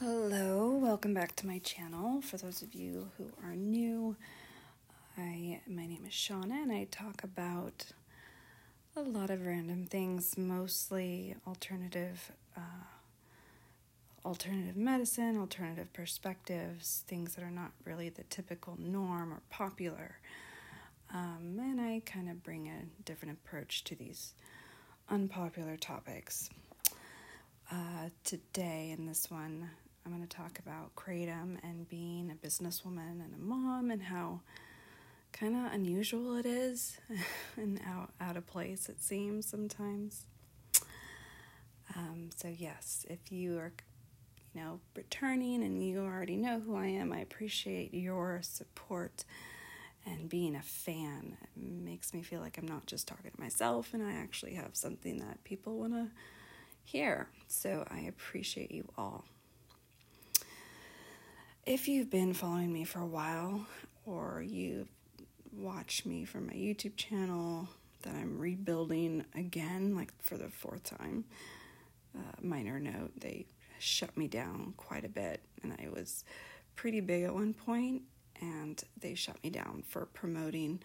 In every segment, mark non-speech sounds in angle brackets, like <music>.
Hello, welcome back to my channel. For those of you who are new, I my name is Shaunna and I talk about a lot of random things, mostly alternative uh, alternative medicine, alternative perspectives, things that are not really the typical norm or popular. Um, and I kind of bring a different approach to these unpopular topics. Uh, today, in this one, I'm going to talk about Kratom and being a businesswoman and a mom and how kind of unusual it is <laughs> and out, out of place it seems sometimes. Um, so, yes, if you are, you know, returning and you already know who I am, I appreciate your support and being a fan. It makes me feel like I'm not just talking to myself and I actually have something that people want to hear. So, I appreciate you all. If you've been following me for a while, or you've watched me from my YouTube channel that I'm rebuilding again, like for the fourth time, uh, minor note, they shut me down quite a bit, and I was pretty big at one point, and they shut me down for promoting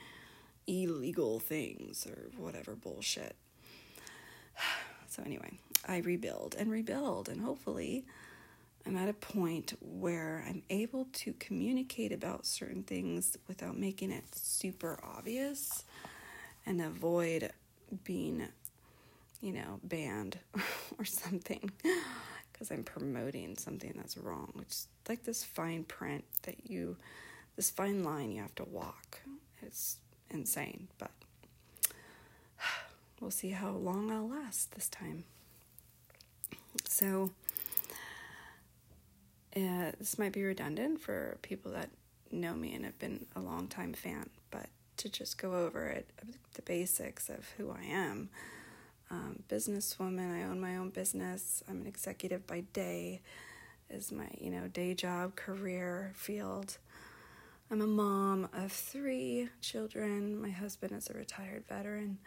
illegal things or whatever bullshit. <sighs> So, anyway, I rebuild and rebuild, and hopefully, I'm at a point where I'm able to communicate about certain things without making it super obvious and avoid being, you know, banned <laughs> or something because I'm promoting something that's wrong, is like this fine print that you, this fine line you have to walk. It's insane, but <sighs> we'll see how long I'll last this time. So, uh, this might be redundant for people that know me and have been a long time fan, but to just go over it, the basics of who I am. Um, businesswoman, I own my own business. I'm an executive by day, is my you know day job, career field. I'm a mom of three children. My husband is a retired veteran.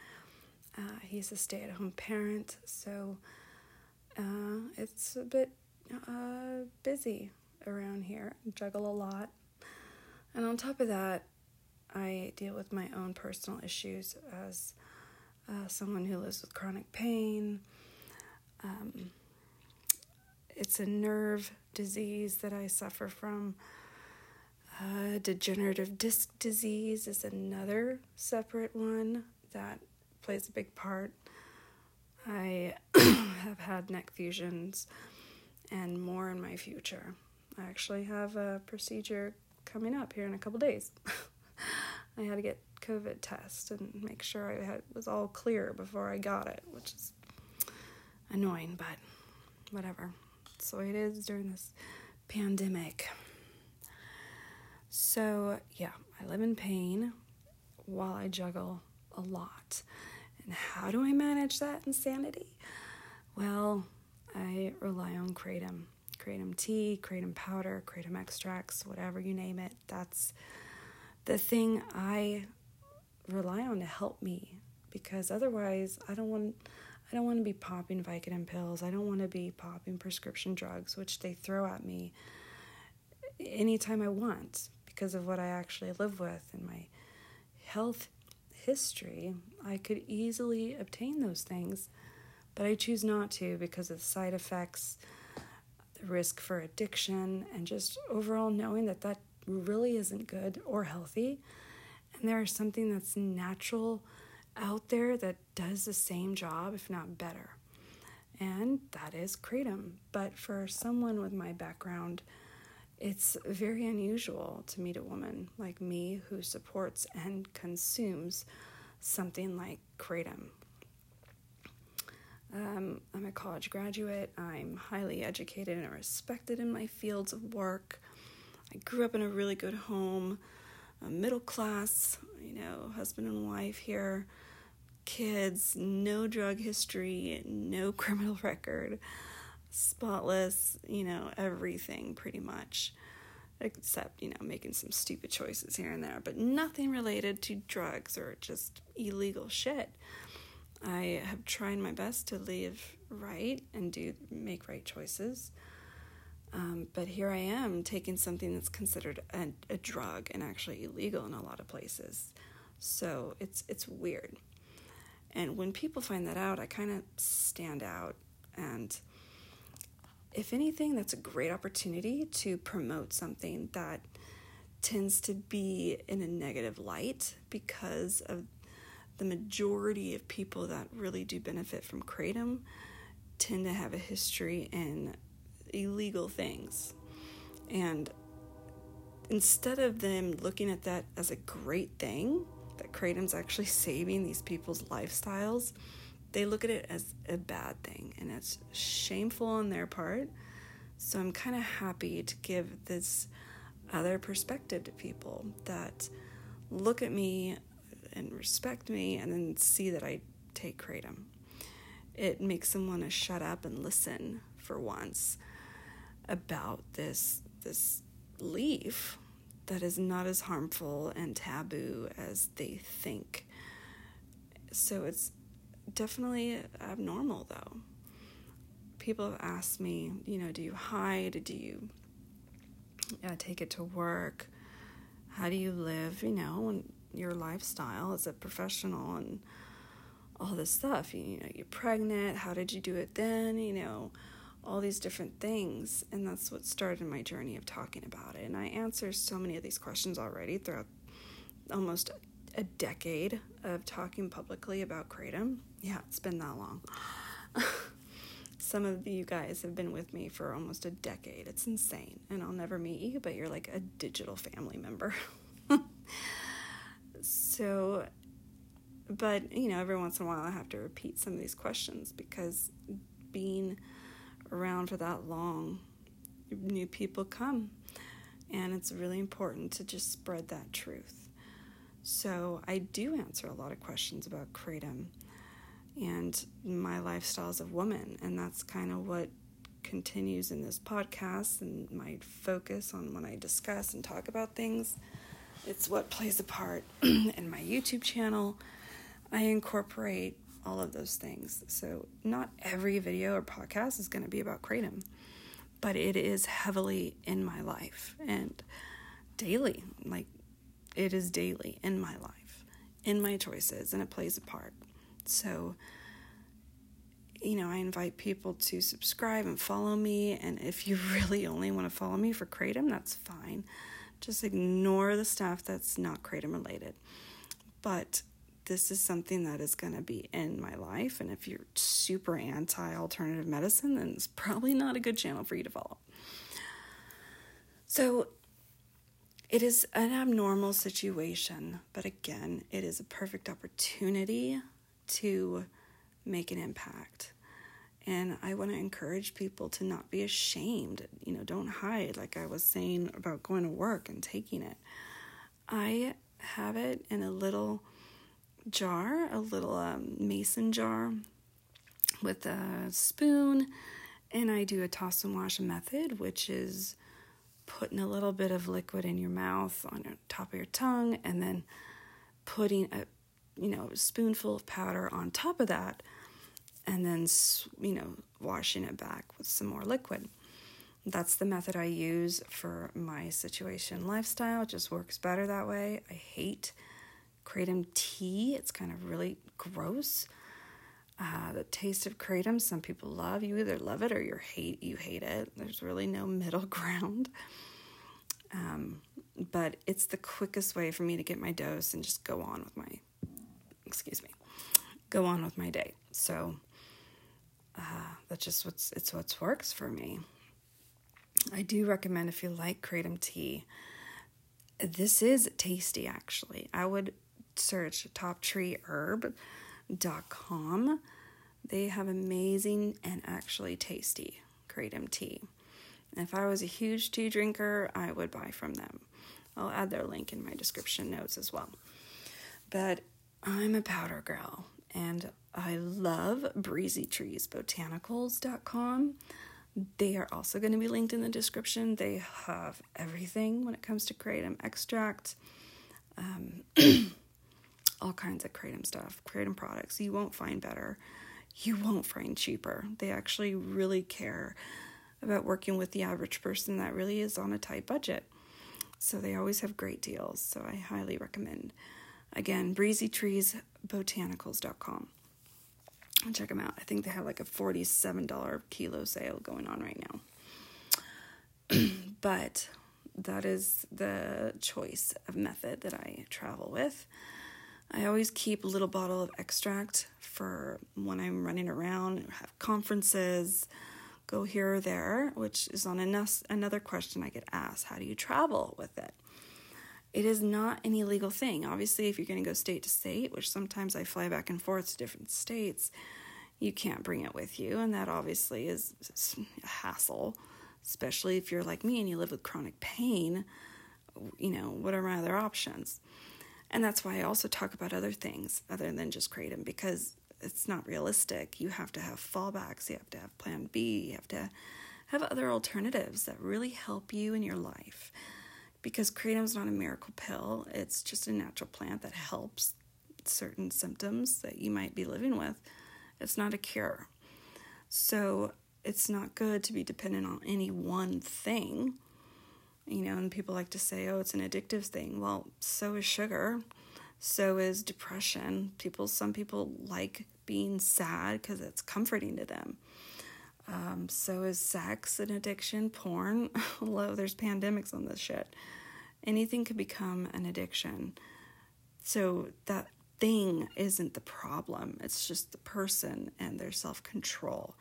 Uh, he's a stay-at-home parent, so uh, it's a bit uh, busy around here, juggle a lot. And on top of that, I deal with my own personal issues as uh, someone who lives with chronic pain. Um, it's a nerve disease that I suffer from. Uh, degenerative disc disease is another separate one that plays a big part. I <clears throat> have had neck fusions and more in my future. I actually have a procedure coming up here in a couple days. <laughs> I had to get COVID test and make sure I had was all clear before I got it, which is annoying, but whatever. So it is during this pandemic. So, yeah, I live in pain while I juggle a lot. And how do I manage that insanity? Well, I rely on kratom, kratom tea, kratom powder, kratom extracts, whatever you name it. That's the thing I rely on to help me because otherwise I don't want I don't want to be popping Vicodin pills. I don't want to be popping prescription drugs which they throw at me anytime I want because of what I actually live with and my health history. I could easily obtain those things but I choose not to because of the side effects, the risk for addiction, and just overall knowing that that really isn't good or healthy. And there is something that's natural out there that does the same job, if not better. And that is kratom. But for someone with my background, it's very unusual to meet a woman like me who supports and consumes something like kratom um, I'm a college graduate. I'm highly educated and respected in my fields of work. I grew up in a really good home, middle class, you know, husband and wife here, kids, no drug history, no <laughs> criminal record, spotless, you know, everything pretty much. Except, you know, making some stupid choices here and there, but nothing related to drugs or just illegal shit. I have tried my best to live right and do make right choices. Um, but here I am taking something that's considered a, a drug and actually illegal in a lot of places. So it's it's weird. And when people find that out, I kind of stand out. And if anything, that's a great opportunity to promote something that tends to be in a negative light because of the majority of people that really do benefit from kratom tend to have a history in illegal things. And instead of them looking at that as a great thing, that kratom's actually saving these people's lifestyles, they look at it as a bad thing and it's shameful on their part. So I'm kind of happy to give this other perspective to people that look at me and respect me and then see that I take kratom. It makes them want to shut up and listen for once about this this leaf that is not as harmful and taboo as they think. So it's definitely abnormal though. People have asked me, you know, do you hide? Do you uh, take it to work? How do you live, you know, and your lifestyle as a professional and all this stuff? You, you know, you're pregnant. How did you do it then? You know, all these different things. And that's what started my journey of talking about it. And I answer so many of these questions already throughout almost a decade of talking publicly about Kratom. Yeah, it's been that long. <laughs> Some of you guys have been with me for almost a decade. It's insane. And I'll never meet you, but you're like a digital family member. <laughs> so, but you know, every once in a while I have to repeat some of these questions because being around for that long, new people come. And it's really important to just spread that truth. So I do answer a lot of questions about kratom and my lifestyle as a woman. And that's kind of what continues in this podcast and my focus on when I discuss and talk about things. It's what plays a part <clears throat> in my YouTube channel. I incorporate all of those things. So, not every video or podcast is going to be about kratom, but it is heavily in my life and daily. Like, it is daily in my life, in my choices, and it plays a part. So, you know, I invite people to subscribe and follow me. And if you <laughs> really only want to follow me for Kratom, that's fine. Just ignore the stuff that's not Kratom related. But this is something that is going to be in my life. And if you're super anti alternative medicine, then it's probably not a good channel for you to follow. So, it is an abnormal situation, but again, it is a perfect opportunity to make an impact. And I want to encourage people to not be ashamed. You know, don't hide, like I was saying about going to work and taking it. I have it in a little jar, a little um, mason jar with a spoon, and I do a toss and wash method, which is putting a little bit of liquid in your mouth on top of your tongue, and then putting a you know spoonful of powder on top of that, and then you know washing it back with some more liquid. That's the method I use for my situation lifestyle. It just works better that way. I hate kratom tea. It's kind of really gross. Uh, the taste of kratom, some people love. You either love it or you hate you hate it. There's really no <laughs> middle ground. Um, but it's the quickest way for me to get my dose and just go on with my, excuse me, go on with my day. So uh, that's just what's it's what's works for me. I do recommend if you like kratom tea. This is tasty, actually. I would search toptreeherb.com. They have amazing and actually tasty kratom tea. If I was a huge tea drinker, I would buy from them. I'll add their link in my description notes as well. But I'm a powder girl and I love Breezy Trees Botanicals.com. They are also going to be linked in the description. They have everything when it comes to kratom extract. Um, <clears throat> all kinds of kratom stuff, kratom products. You won't find better. You won't find cheaper. They actually really care about working with the average person that really is on a tight budget. So they always have great deals. So I highly recommend. Again, breezytreesbotanicals.com. Check them out. I think they have like a $47 kilo sale going on right now. <clears throat> but that is the choice of method that I travel with. I always keep a little bottle of extract for when I'm running around, have conferences, go here or there, which is on another question I get asked how do you travel with it? It is not an illegal thing. Obviously, if you're going to go state to state, which sometimes I fly back and forth to different states, you can't bring it with you, and that obviously is a hassle, especially if you're like me and you live with chronic pain. You know, what are my other options? And that's why I also talk about other things other than just kratom because it's not realistic. You have to have fallbacks, you have to have plan B, you have to have other alternatives that really help you in your life. Because kratom's not a miracle pill, it's just a natural plant that helps certain symptoms that you might be living with. It's not a cure. So it's not good to be dependent on any one thing you know, and people like to say, oh, it's an addictive thing. Well, so is sugar. So is depression. People, some people like being sad because it's comforting to them. Um, so is sex an addiction, porn. Although there's pandemics on this shit. Anything could become an addiction. So that thing isn't the problem. It's just the person and their self control.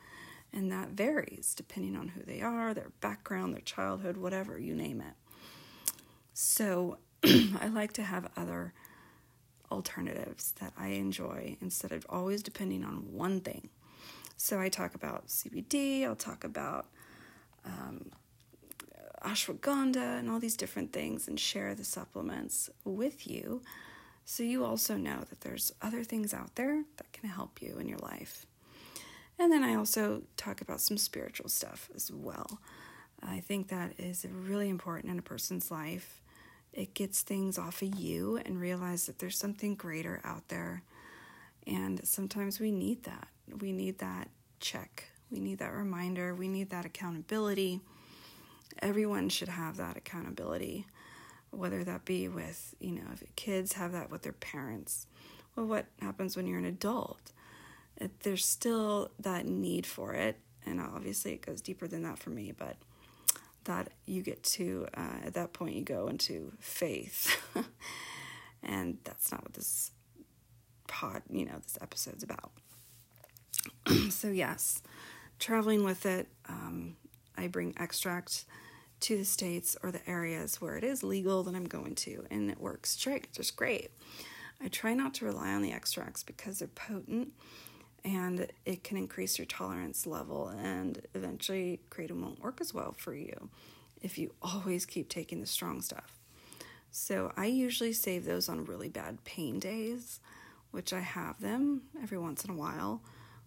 And that varies depending on who they are, their background, their childhood, whatever, you name it. So <clears throat> I like to have other alternatives that I enjoy instead of always depending on one thing. So I talk about CBD, I'll talk about um, ashwagandha and all these different things and share the supplements with you so you also know that there's other things out there that can help you in your life. And then I also talk about some spiritual stuff as well. I think that is really important in a person's life. It gets things off of you and realize that there's something greater out there. And sometimes we need that. We need that check. We need that reminder. We need that accountability. Everyone should have that accountability, whether that be with, you know, if kids have that with their parents. Well, what happens when you're an adult? there's still that need for it, and obviously it goes deeper than that for me, but that you get to uh, at that point you go into faith, <laughs> and that's not what this pod, you know, this episode's about. <clears throat> so yes, traveling with it, um, I bring extracts to the states or the areas where it is legal that I'm going to, and it works just great. I try not to rely on the extracts because they're potent and it can increase your tolerance level and eventually kratom won't work as well for you if you always keep taking the strong stuff so i usually save those on really bad pain days which i have them every once in a while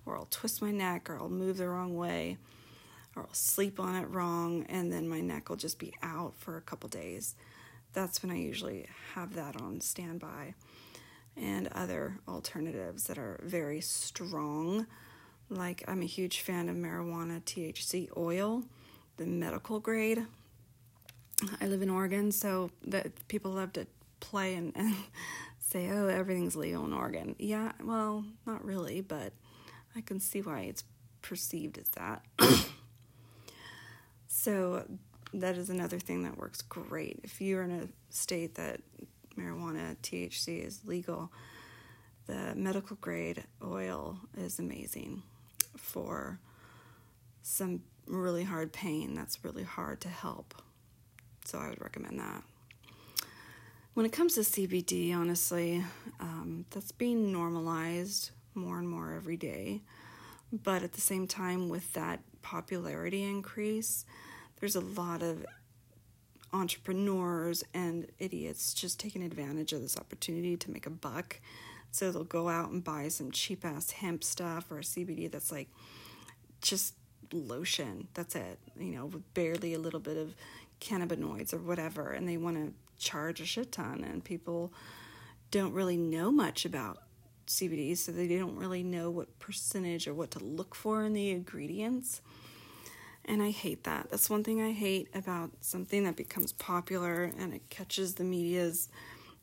or i'll twist my neck or i'll move the wrong way or i'll sleep on it wrong and then my neck will just be out for a couple days that's when i usually have that on standby and other alternatives that are very strong. Like, I'm a huge fan of marijuana THC oil, the medical grade. I live in Oregon, so that people love to play and, <laughs> and say, oh, everything's legal in Oregon. Yeah, well, not really, but I can see why it's perceived as that. <coughs> so, that is another thing that works great. If you're in a state that marijuana, THC is legal, the medical grade oil is amazing for some really hard pain that's really hard to help. So I would recommend that. When it comes to CBD, honestly, um, that's being normalized more and more every day. But at the same time, with that popularity increase, there's a lot of entrepreneurs and idiots just taking advantage of this opportunity to make a buck. So they'll go out and buy some cheap ass hemp stuff or a CBD that's like just lotion. That's it, you know, with barely a little bit of cannabinoids or whatever. And they want to charge a shit ton. And people don't really know much about CBD, so they don't really know what percentage or what to look for in the ingredients. And I hate that. That's one thing I hate about something that becomes popular and it catches the media's,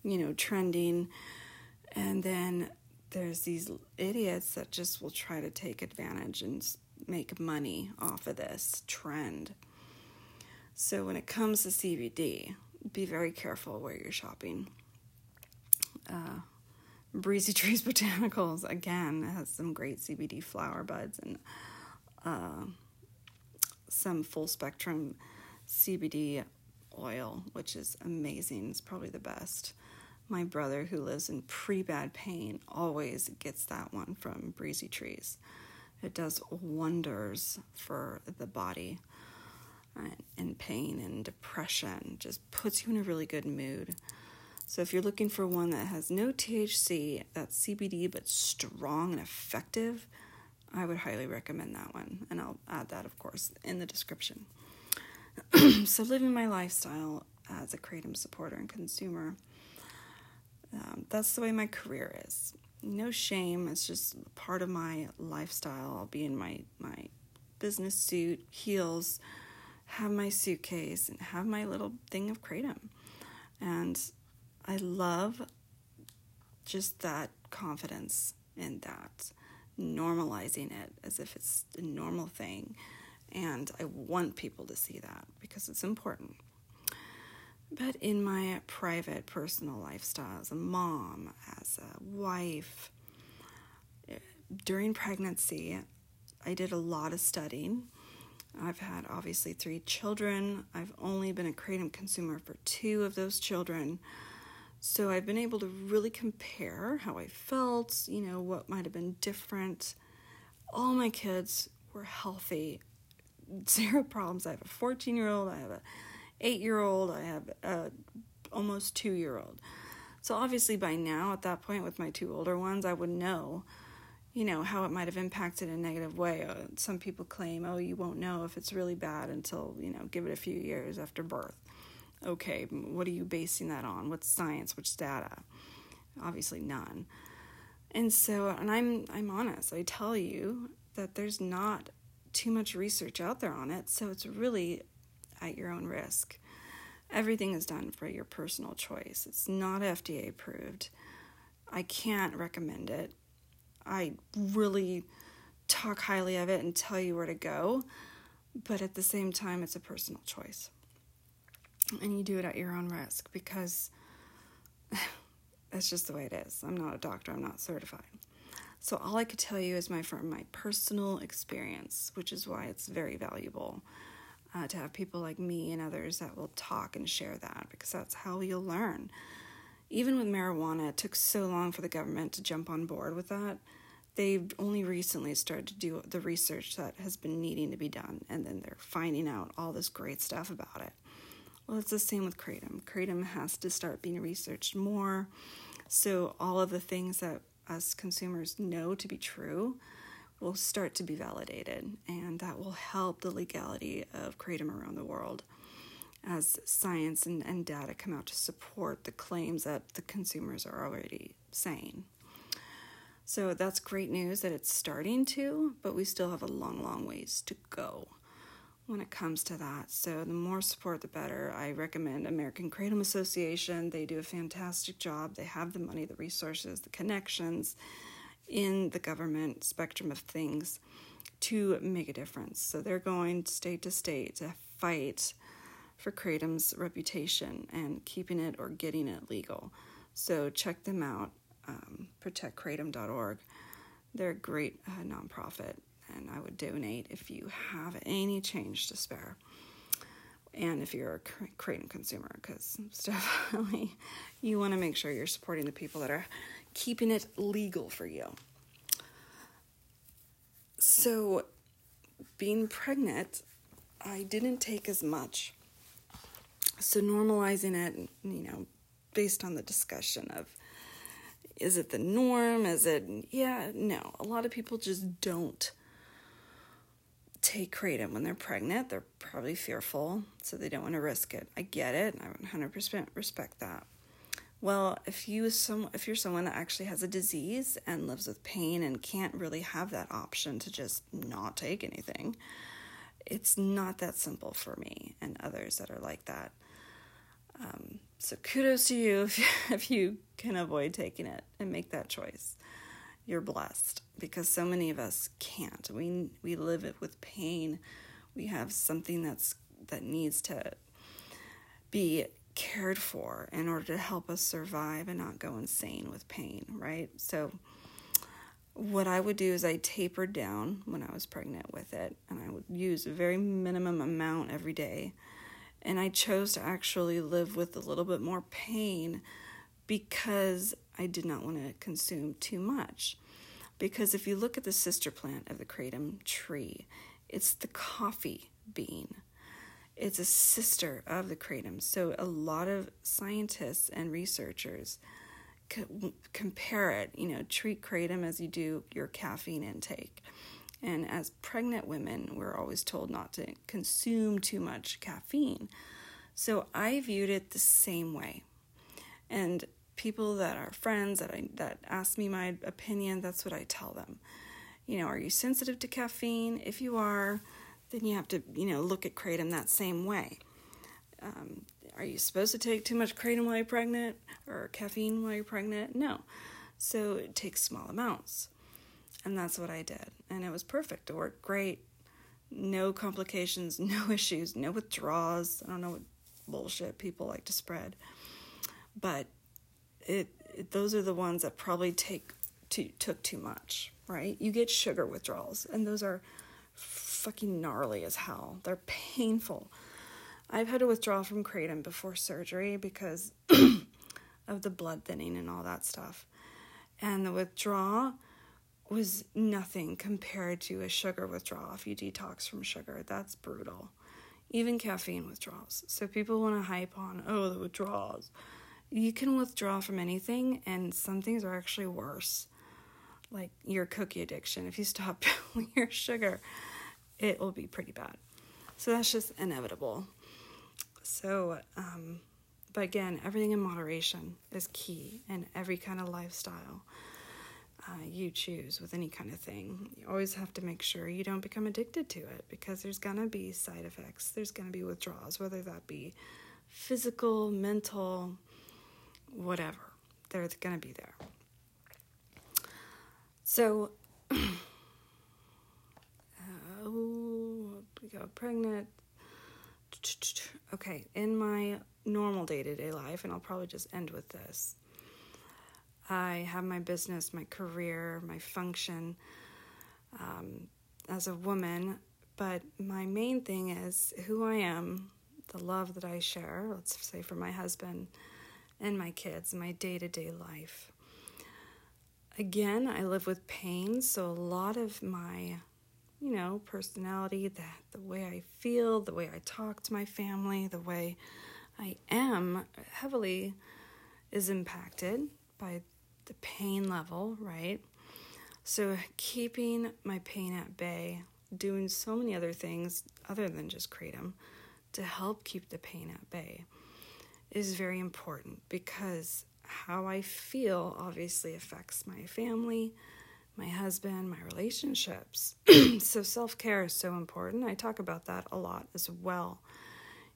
you know, trending. And then there's these idiots that just will try to take advantage and make money off of this trend. So when it comes to CBD, be very careful where you're shopping. Uh, Breezy <laughs> Trees Botanicals again has some great CBD flower buds and uh, some full spectrum CBD oil, which is amazing. It's probably the best. My brother, who lives in pretty bad pain, always gets that one from Breezy Trees. It does wonders for the body and pain and depression, just puts you in a really good mood. So if you're looking for one that has no THC, that's CBD but strong and effective, I would highly recommend that one. And I'll add that, of course, in the description. <clears throat> so living my lifestyle as a Kratom supporter and consumer, um, that's the way my career is. No shame. It's just part of my lifestyle. I'll be in my my business suit, heels, have my suitcase, and have my little thing of kratom. And I love just that confidence in that, normalizing it as if it's a normal thing. And I want people to see that because it's important. But in my private, personal lifestyle as a mom, as a wife, during pregnancy, I did a lot of studying I've had obviously three children. I've only been a kratom consumer for two of those children. So I've been able to really compare how I felt, you know, what might have been different. All my kids were healthy, <laughs> zero problems. I have a 14 year old, I have a 8 year old, I have a almost 2 year old. So obviously by now, at that point with my two older ones, I would know you know, how it might have impacted in a negative way. Uh, some people claim, oh, you won't know if it's really bad until, you know, give it a few years after birth. Okay, what are you basing that on? What's science? What's data? Obviously none. And so, and I'm I'm honest. I tell you that there's not too much research out there on it, so it's really at your own risk. Everything is done for your personal choice. It's not FDA approved. I can't recommend it I really talk highly of it and tell you where to go, but at the same time, it's a personal choice. And you do it at your own risk because <laughs> that's just the way it is. I'm not a doctor, I'm not certified. So, all I could tell you is my from my personal experience, which is why it's very valuable uh, to have people like me and others that will talk and share that because that's how you'll learn even with marijuana, it took so long for the government to jump on board with that. They've only recently started to do the research that has been needing to be done, and then they're finding out all this great stuff about it. Well, it's the same with Kratom. Kratom has to start being researched more. So, all of the things that us consumers know to be true will start to be validated, and that will help the legality of Kratom around the world as science and, and data come out to support the claims that the consumers are already saying. So that's great news that it's starting to, but we still have a long, long ways to go when it comes to that. So the more support, the better. I recommend American Kratom Association. They do a fantastic job. They have the money, the resources, the connections in the government spectrum of things to make a difference. So they're going state to state to fight for Kratom's reputation and keeping it or getting it legal. So check them out, um, protectkratom.org. They're a great uh, nonprofit, and I would donate if you have any change to spare. And if you're a Kratom consumer, because <laughs> definitely you want to make sure you're supporting the people that are keeping it legal for you. So, being pregnant, I didn't take as much so normalizing it, you know, based on the discussion of is it the norm? Is it, yeah, no. A lot of people just don't take kratom when they're pregnant. They're probably fearful, so they don't want to risk it. I get it. I 100% respect that. Well, if you some if you're someone that actually has a disease and lives with pain and can't really have that option to just not take anything, it's not that simple for me and others that are like that. Um, so kudos to you <laughs> if, if you can avoid taking it and make that choice. You're blessed because so many of us can't. We we live it with pain. We have something that's that needs to be cared for in order to help us survive and not go insane with pain, right? So what I would do is I tapered down when I was pregnant with it, and I would use a very minimum amount every day. And I chose to actually live with a little bit more pain because I did not want to consume too much. Because if you look at the sister plant of the kratom tree, it's the coffee bean. It's a sister of the kratom. So a lot of scientists and researchers compare it, you know, treat kratom as you do your caffeine intake. And as pregnant women, we're always told not to consume too much caffeine. So I viewed it the same way. And people that are friends that I that ask me my opinion, that's what I tell them. You know, are you sensitive to caffeine? If you are, then you have to, you know, look at kratom that same way. Um, are you supposed to take too much kratom while you're pregnant or caffeine while you're pregnant? No. So it takes small amounts. And that's what I did. And it was perfect. It worked great. No complications, <laughs> no issues, no withdrawals. I don't know what bullshit people like to spread. But it, it those are the ones that probably take too, took too much, right? You get sugar withdrawals, and those are fucking gnarly as hell. They're painful. I've had to withdraw from kratom before surgery because <clears throat> of the blood thinning and all that stuff. And the withdrawal was nothing compared to a sugar withdrawal if you detox from sugar. That's brutal. Even caffeine withdrawals. So people want to hype on, oh, the withdrawals. You can withdraw from anything, and some things are actually worse. Like your cookie addiction. If you stop <laughs> your sugar, it will be pretty bad. So that's just inevitable. So, um, but again, everything in moderation is key in every kind of lifestyle uh, you choose with any kind of thing. You always have to make sure you don't become addicted to it because there's going to be side effects, there's going to be withdrawals, whether that be physical, mental, whatever. They're going to be there. So, <clears throat> uh, we got pregnant, <tsk> okay, in my normal day to day life, and I'll probably just end with this. I have my business, my career, my function um, as a woman, but my main thing is who I am, the love that I share, let's say for my husband and my kids, my day to day life. Again, I live with pain, so a lot of my you know, personality, that the way I feel, the way I talk to my family, the way I am heavily is impacted by the pain level, right? So keeping my pain at bay, doing so many other things other than just kratom to help keep the pain at bay is very important because how I feel obviously affects my family, my husband, my relationships. <clears throat> so self care is so important. I talk about that a lot as well.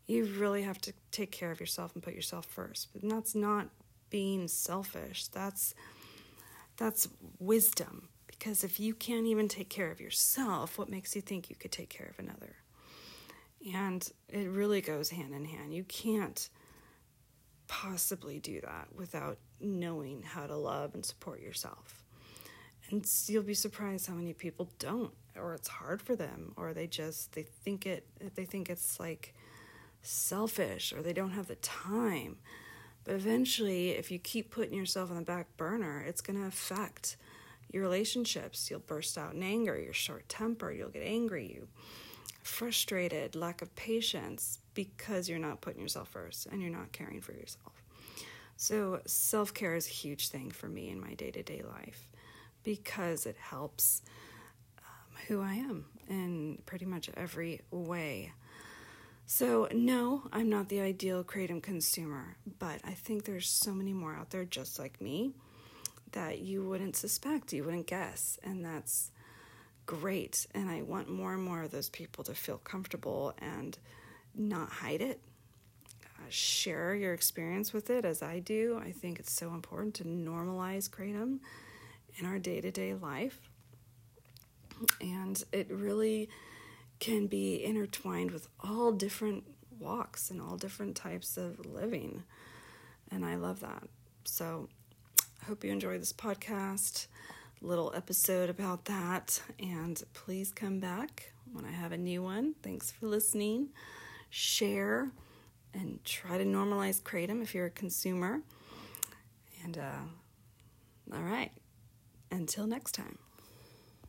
You really have to take care of yourself and put yourself first. But that's not being selfish. That's that's wisdom. Because if you can't even take care of yourself, what makes you think you could take care of another? And it really goes hand in hand. You can't possibly do that without knowing how to love and support yourself. And you'll be surprised how many people don't, or it's hard for them, or they just they think it they think it's like selfish, or they don't have the time. But eventually, if you keep putting yourself on the back burner, it's going to affect your relationships. You'll burst out in anger, you're short tempered, you'll get angry, you frustrated, lack of patience because you're not putting yourself first and you're not caring for yourself. So, self care is a huge thing for me in my day to day life because it helps um, who I am in pretty much every way. So, no, I'm not the ideal kratom consumer, but I think there's so many more out there just like me that you wouldn't suspect, you wouldn't guess, and that's great. And I want more and more of those people to feel comfortable and not hide it. Uh, share your experience with it as I do. I think it's so important to normalize kratom in our day to day life. And it really can be intertwined with all different walks and all different types of living. And I love that. So I hope you enjoy this podcast, little episode about that. And please come back when I have a new one. Thanks for listening. Share and try to normalize Kratom if you're a consumer. And uh, all right, until next time.